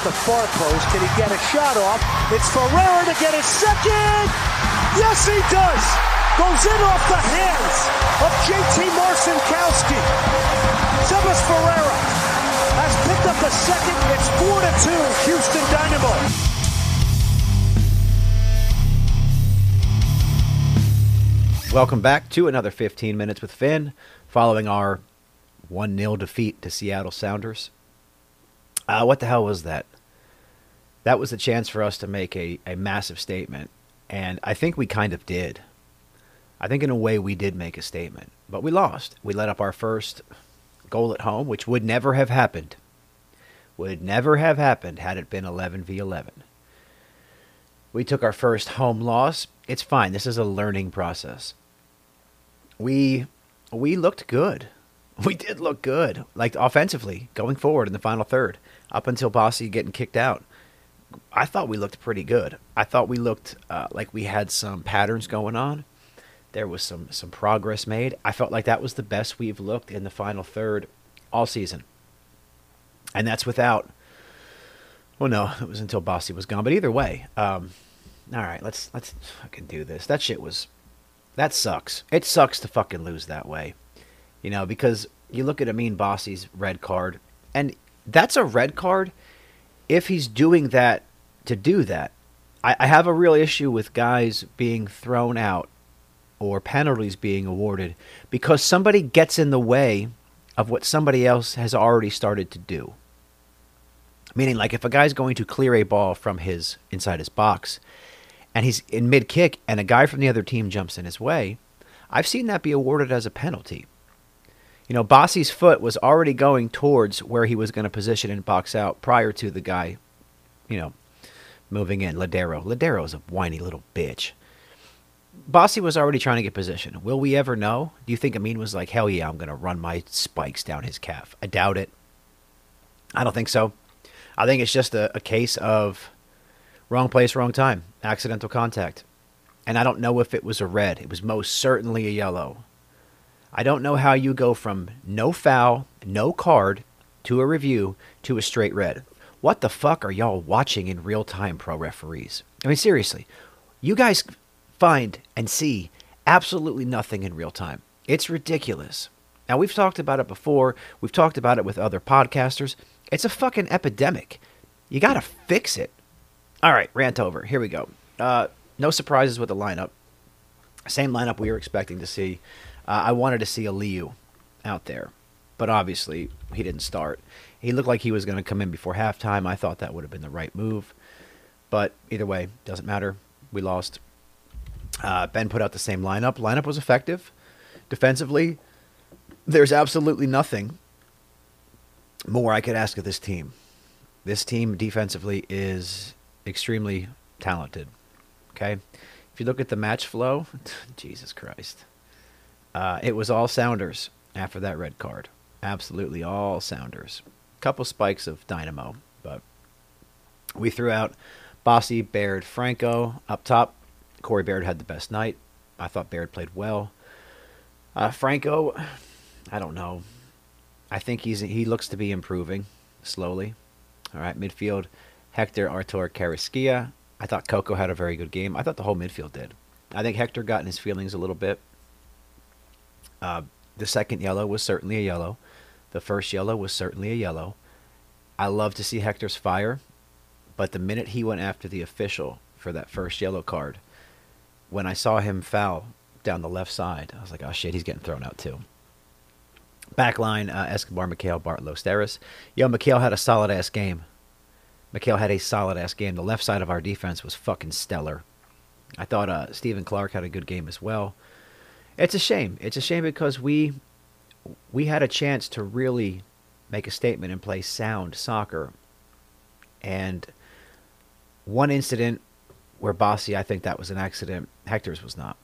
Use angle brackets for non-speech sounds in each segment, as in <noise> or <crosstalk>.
At the far post. Can he get a shot off? It's Ferreira to get his second. Yes, he does. Goes in off the hands of JT Marcinkowski. Sebas Ferreira has picked up the second. It's 4 to 2, Houston Dynamo. Welcome back to another 15 minutes with Finn, following our 1 0 defeat to Seattle Sounders. Uh, what the hell was that? That was a chance for us to make a, a massive statement, and I think we kind of did. I think, in a way, we did make a statement, but we lost. We let up our first goal at home, which would never have happened. Would never have happened had it been 11 v 11. We took our first home loss. It's fine. This is a learning process we we looked good. We did look good, like offensively going forward in the final third, up until Bassi getting kicked out. I thought we looked pretty good. I thought we looked uh, like we had some patterns going on. There was some some progress made. I felt like that was the best we've looked in the final third all season, and that's without. Well, no, it was until Bassi was gone. But either way, um, all right, let's let's fucking do this. That shit was that sucks. It sucks to fucking lose that way. You know, because you look at Amine Bassi's red card, and that's a red card if he's doing that to do that. I, I have a real issue with guys being thrown out or penalties being awarded because somebody gets in the way of what somebody else has already started to do. Meaning, like if a guy's going to clear a ball from his inside his box and he's in mid kick and a guy from the other team jumps in his way, I've seen that be awarded as a penalty. You know, Bassi's foot was already going towards where he was going to position and box out prior to the guy, you know, moving in. Ladero. Lodeiro is a whiny little bitch. Bassi was already trying to get position. Will we ever know? Do you think Amine was like, hell yeah, I'm going to run my spikes down his calf? I doubt it. I don't think so. I think it's just a, a case of Wrong place, wrong time. Accidental contact. And I don't know if it was a red. It was most certainly a yellow. I don't know how you go from no foul, no card, to a review, to a straight red. What the fuck are y'all watching in real time, pro referees? I mean, seriously, you guys find and see absolutely nothing in real time. It's ridiculous. Now, we've talked about it before, we've talked about it with other podcasters. It's a fucking epidemic. You gotta fix it. All right, rant over. Here we go. Uh, no surprises with the lineup. Same lineup we were expecting to see. Uh, I wanted to see a Liu out there, but obviously he didn't start. He looked like he was going to come in before halftime. I thought that would have been the right move, but either way, doesn't matter. We lost. Uh, ben put out the same lineup. Lineup was effective. Defensively, there's absolutely nothing more I could ask of this team. This team defensively is extremely talented. Okay, if you look at the match flow, <laughs> Jesus Christ, uh, it was all Sounders after that red card. Absolutely all Sounders. Couple spikes of Dynamo, but we threw out Bassi, Baird, Franco up top. Corey Baird had the best night. I thought Baird played well. Uh, Franco, I don't know. I think he's he looks to be improving slowly. All right, midfield. Hector, Artur, Carrasquilla. I thought Coco had a very good game. I thought the whole midfield did. I think Hector got in his feelings a little bit. Uh, the second yellow was certainly a yellow. The first yellow was certainly a yellow. I love to see Hector's fire, but the minute he went after the official for that first yellow card, when I saw him foul down the left side, I was like, oh shit, he's getting thrown out too. Backline, uh, Escobar, Micael, Bartolo, Steres. Yo, Micael had a solid ass game. Micael had a solid ass game. The left side of our defense was fucking stellar. I thought uh, Stephen Clark had a good game as well. It's a shame. It's a shame because we we had a chance to really make a statement and play sound soccer. And one incident where Bassi, I think that was an accident. Hector's was not.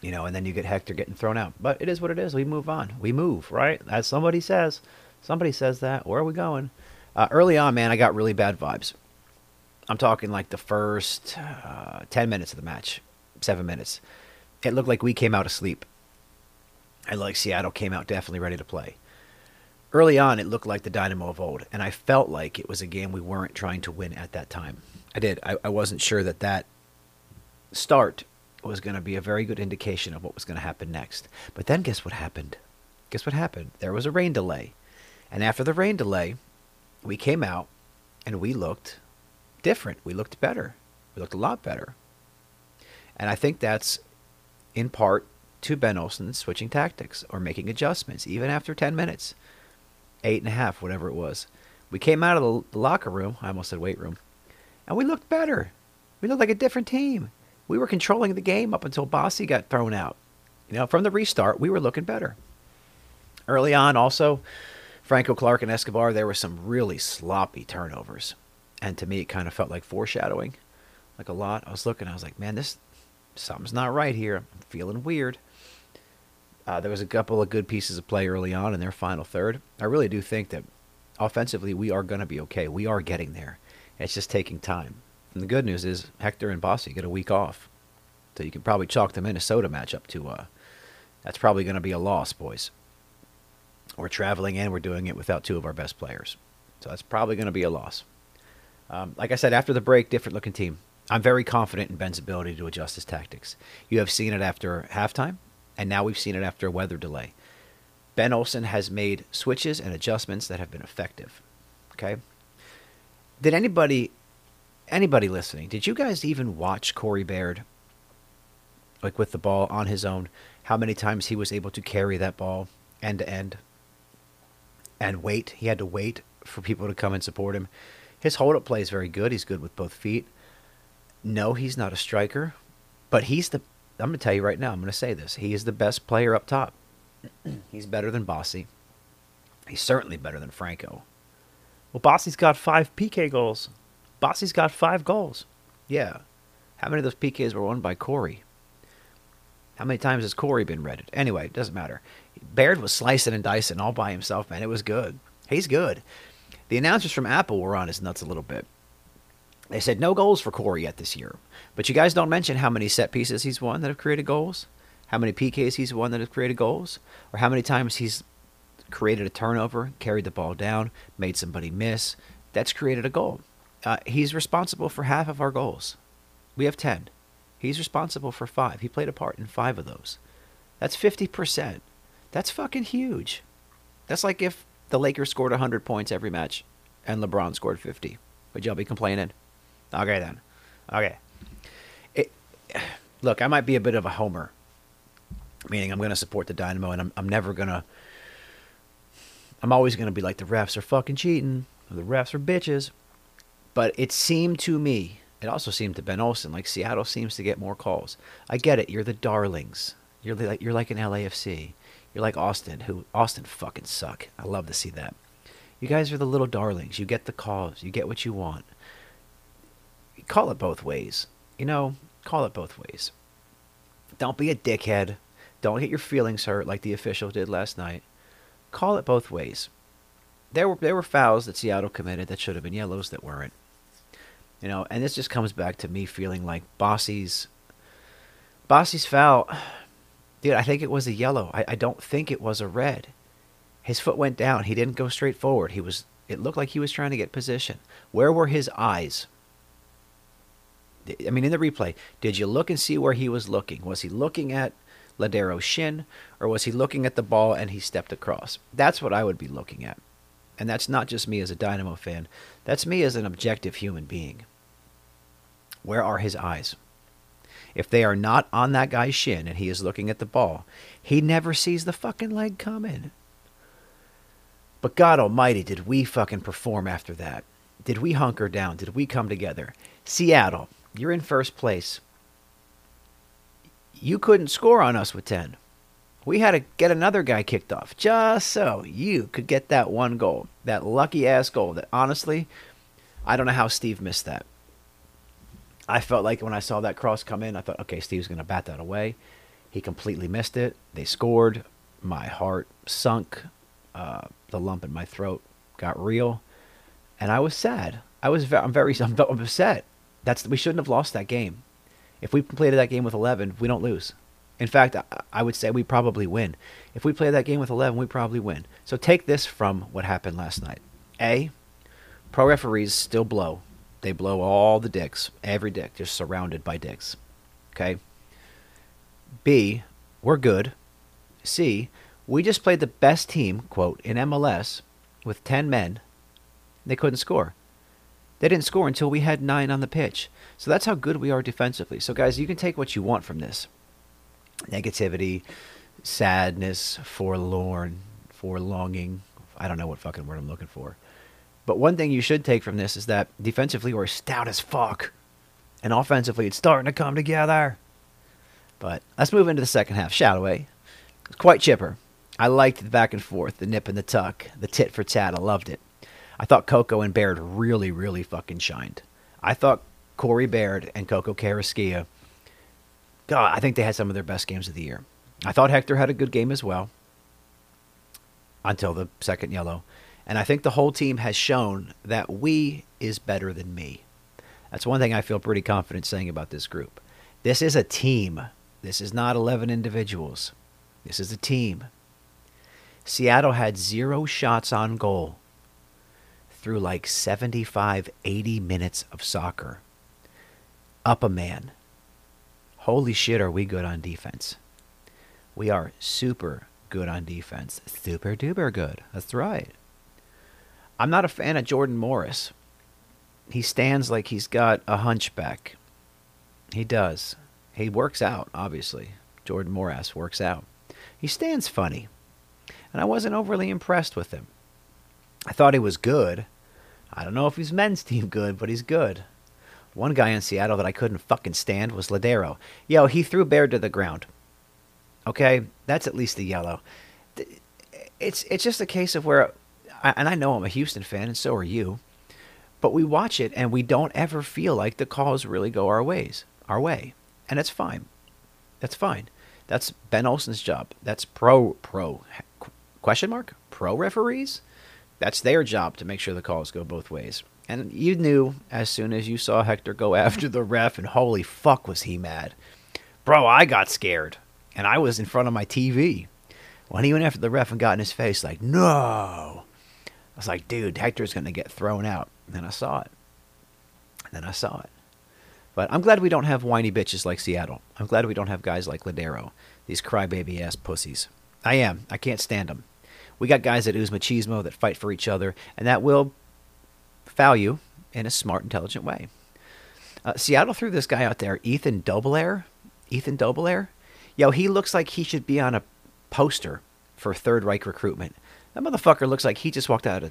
You know, and then you get Hector getting thrown out. But it is what it is. We move on. We move, right? As somebody says. Somebody says that. Where are we going? Uh, early on, man, I got really bad vibes. I'm talking like the first uh, 10 minutes of the match, seven minutes. It looked like we came out asleep. And like Seattle came out definitely ready to play. Early on, it looked like the Dynamo of old, and I felt like it was a game we weren't trying to win at that time. I did. I, I wasn't sure that that start was going to be a very good indication of what was going to happen next. But then guess what happened? Guess what happened? There was a rain delay. And after the rain delay, we came out and we looked different. We looked better. We looked a lot better. And I think that's in part to Ben Olsen switching tactics or making adjustments, even after 10 minutes, eight and a half, whatever it was. We came out of the locker room, I almost said weight room, and we looked better. We looked like a different team. We were controlling the game up until Bassi got thrown out. You know, from the restart, we were looking better. Early on, also, Franco Clark and Escobar, there were some really sloppy turnovers. And to me, it kind of felt like foreshadowing, like a lot. I was looking, I was like, man, this something's not right here. I'm feeling weird. Uh, there was a couple of good pieces of play early on in their final third. I really do think that offensively we are going to be okay. We are getting there. It's just taking time. And the good news is Hector and Bassi get a week off, so you can probably chalk the Minnesota matchup to. Uh, that's probably going to be a loss, boys. We're traveling and we're doing it without two of our best players, so that's probably going to be a loss. Um, like I said, after the break, different looking team. I'm very confident in Ben's ability to adjust his tactics. You have seen it after halftime and now we've seen it after a weather delay. Ben Olsen has made switches and adjustments that have been effective. Okay. Did anybody anybody listening, did you guys even watch Corey Baird? Like with the ball on his own, how many times he was able to carry that ball end to end and wait. He had to wait for people to come and support him. His hold up play is very good. He's good with both feet. No, he's not a striker, but he's the I'm going to tell you right now, I'm going to say this. He is the best player up top. <clears throat> He's better than Bassi. He's certainly better than Franco. Well, Bassi's got five PK goals. Bassi's got five goals. Yeah. How many of those PKs were won by Corey? How many times has Corey been redded? Anyway, it doesn't matter. Baird was slicing and dicing all by himself, man. It was good. He's good. The announcers from Apple were on his nuts a little bit. They said no goals for Corey yet this year. But you guys don't mention how many set pieces he's won that have created goals, how many PKs he's won that have created goals, or how many times he's created a turnover, carried the ball down, made somebody miss. That's created a goal. Uh, he's responsible for half of our goals. We have 10. He's responsible for five. He played a part in five of those. That's 50%. That's fucking huge. That's like if the Lakers scored 100 points every match and LeBron scored 50. Would y'all be complaining? Okay, then. Okay look, I might be a bit of a homer, meaning I'm going to support the Dynamo, and I'm I'm never gonna. I'm always going to be like the refs are fucking cheating, or the refs are bitches. But it seemed to me, it also seemed to Ben Olsen, like Seattle seems to get more calls. I get it. You're the darlings. You're like you're like an LAFC. You're like Austin, who Austin fucking suck. I love to see that. You guys are the little darlings. You get the calls. You get what you want. Call it both ways. You know, Call it both ways. Don't be a dickhead. Don't get your feelings hurt like the official did last night. Call it both ways. There were there were fouls that Seattle committed that should have been yellows that weren't. You know, and this just comes back to me feeling like Bassi's Bassi's foul. Dude, I think it was a yellow. I, I don't think it was a red. His foot went down. He didn't go straight forward. He was it looked like he was trying to get position. Where were his eyes? I mean, in the replay, did you look and see where he was looking? Was he looking at Lodeiro's shin, or was he looking at the ball and he stepped across? That's what I would be looking at. And that's not just me as a Dynamo fan, that's me as an objective human being. Where are his eyes? If they are not on that guy's shin and he is looking at the ball, he never sees the fucking leg coming. But God Almighty, did we fucking perform after that? Did we hunker down? Did we come together? Seattle, you're in first place. you couldn't score on us with 10. We had to get another guy kicked off just so you could get that one goal, that lucky ass goal that honestly, I don't know how Steve missed that. I felt like when I saw that cross come in, I thought, okay, Steve's going to bat that away. He completely missed it. They scored. My heart sunk. Uh, the lump in my throat got real, and I was sad. I was ve- I'm very <laughs> I'm upset. That's we shouldn't have lost that game. If we played that game with 11, we don't lose. In fact, I, would say we probably win. If we play that game with 11, we probably win. So take this from what happened last night. A, pro referees still blow. They blow all the dicks, every dick, just surrounded by dicks. Okay? B, we're good. C, we just played the best team, quote, in MLS with 10 men. They couldn't score. They didn't score until we had nine on the pitch. So that's how good we are defensively. So, guys, you can take what you want from this negativity, sadness, forlorn, forlonging. I don't know what fucking word I'm looking for. But one thing you should take from this is that defensively we're stout as fuck. And offensively it's starting to come together. But let's move into the second half, shall we? It's quite chipper. I liked the back and forth, the nip and the tuck, the tit for tat. I loved it. I thought Coco and Baird really, really fucking shined. I thought Corey Baird and Coco Carrasquilla, God, I think they had some of their best games of the year. I thought Hector had a good game as well until the second yellow. And I think the whole team has shown that we is better than me. That's one thing I feel pretty confident saying about this group. This is a team. This is not 11 individuals. This is a team. Seattle had zero shots on goal through like 75, 80 minutes of soccer. Up a man. Holy shit, are we good on defense? We are super good on defense. Super duper good. That's right. I'm not a fan of Jordan Morris. He stands like he's got a hunchback. He does. He works out, obviously. Jordan Morris works out. He stands funny. And I wasn't overly impressed with him. I thought he was good. I don't know if he's men's team good, but he's good. One guy in Seattle that I couldn't fucking stand was Lodeiro. Yo, he threw Baird to the ground. Okay, that's at least the yellow. It's it's just a case of where, and I know I'm a Houston fan, and so are you, but we watch it and we don't ever feel like the calls really go our ways, our way, and it's fine. That's fine. That's Ben Olsen's job. That's pro pro question mark pro referees. That's their job to make sure the calls go both ways. And you knew as soon as you saw Hector go <laughs> after the ref, and holy fuck was he mad. Bro, I got scared. And I was in front of my TV. When he went after the ref and got in his face, like, no. I was like, dude, Hector's going to get thrown out. And then I saw it. And then I saw it. But I'm glad we don't have whiny bitches like Seattle. I'm glad we don't have guys like Lodeiro, these crybaby ass pussies. I am. I can't stand them. We got guys at ooze machismo that fight for each other, and that will foul you in a smart, intelligent way. Uh, Seattle threw this guy out there, Ethan Dobbelaere. Ethan Dobbelaere. Yo, he looks like he should be on a poster for Third Reich recruitment. That motherfucker looks like he just walked out of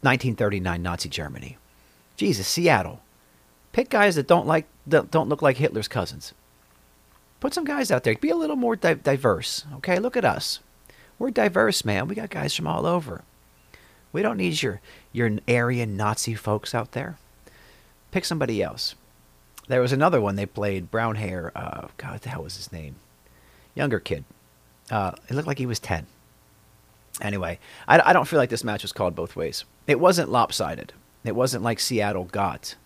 1939 Nazi Germany. Jesus, Seattle. Pick guys that don't like that don't look like Hitler's cousins. Put some guys out there. Be a little more di- diverse. Okay, look at us. We're diverse, man. We got guys from all over. We don't need your your Aryan Nazi folks out there. Pick somebody else. There was another one they played, brown hair. Uh, God, what the hell was his name? Younger kid. Uh, it looked like he was 10. Anyway, I, I don't feel like this match was called both ways. It wasn't lopsided. It wasn't like Seattle got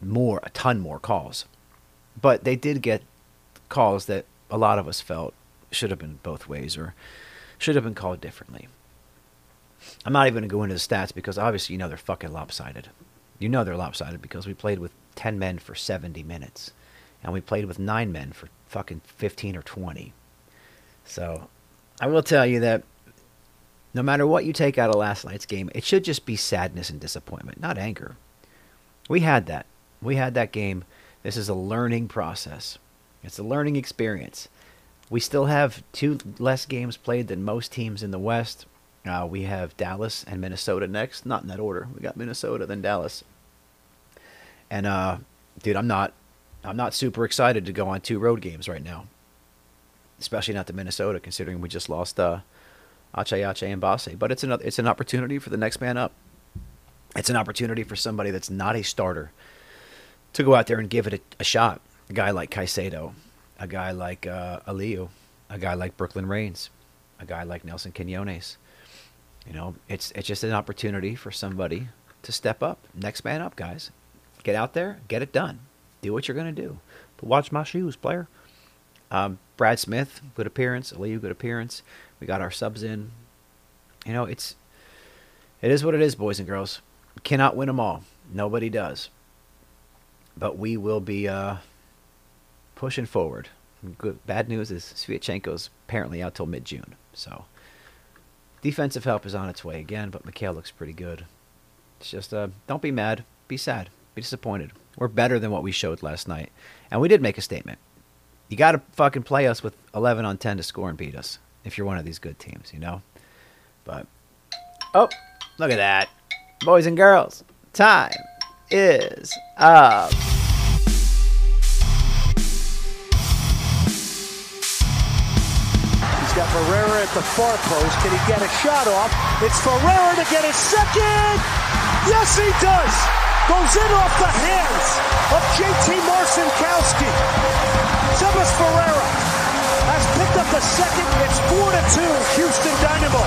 more, a ton more calls. But they did get calls that a lot of us felt should have been both ways or should have been called differently. I'm not even going to go into the stats because obviously you know they're fucking lopsided. You know they're lopsided because we played with 10 men for 70 minutes and we played with 9 men for fucking 15 or 20. So I will tell you that no matter what you take out of last night's game, it should just be sadness and disappointment, not anger. We had that. We had that game. This is a learning process. It's a learning experience. We still have two less games played than most teams in the West. Uh, we have Dallas and Minnesota next. Not in that order. We got Minnesota, then Dallas. And, uh, dude, I'm not I'm not super excited to go on two road games right now, especially not to Minnesota, considering we just lost uh, Ache and Bassi. But it's an it's an opportunity for the next man up. It's an opportunity for somebody that's not a starter to go out there and give it a, a shot. A guy like Caicedo, a guy like uh, Aliu, a guy like Brooklyn Raines, a guy like Nelson Quinones. You know, it's it's just an opportunity for somebody to step up. Next man up, guys. Get out there, get it done. Do what you're going to do. But watch my shoes, player. Um, Brad Smith, good appearance. Aliu, good appearance. We got our subs in. You know, it's it is what it is, boys and girls. Cannot win them all. Nobody does. But we will be uh, pushing forward. Good, bad news is Sviatchenko's apparently out till mid June. So defensive help is on its way again, but Micael looks pretty good. It's just uh, don't be mad, be sad, be disappointed. We're better than what we showed last night, and we did make a statement. You got to fucking play us with 11 on 10 to score and beat us if you're one of these good teams, you know. But oh, look at that, boys and girls, time is up. He's got Ferreira at the far post. Can he get a shot off? It's Ferreira to get his second. Yes, he does. Goes in off the hands of JT Marcinkowski. Sebas Ferreira has picked up the second. It's 4 to 2, Houston Dynamo.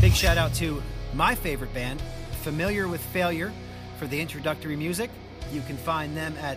Big shout out to my favorite band, Familiar with Failure, for the introductory music. You can find them at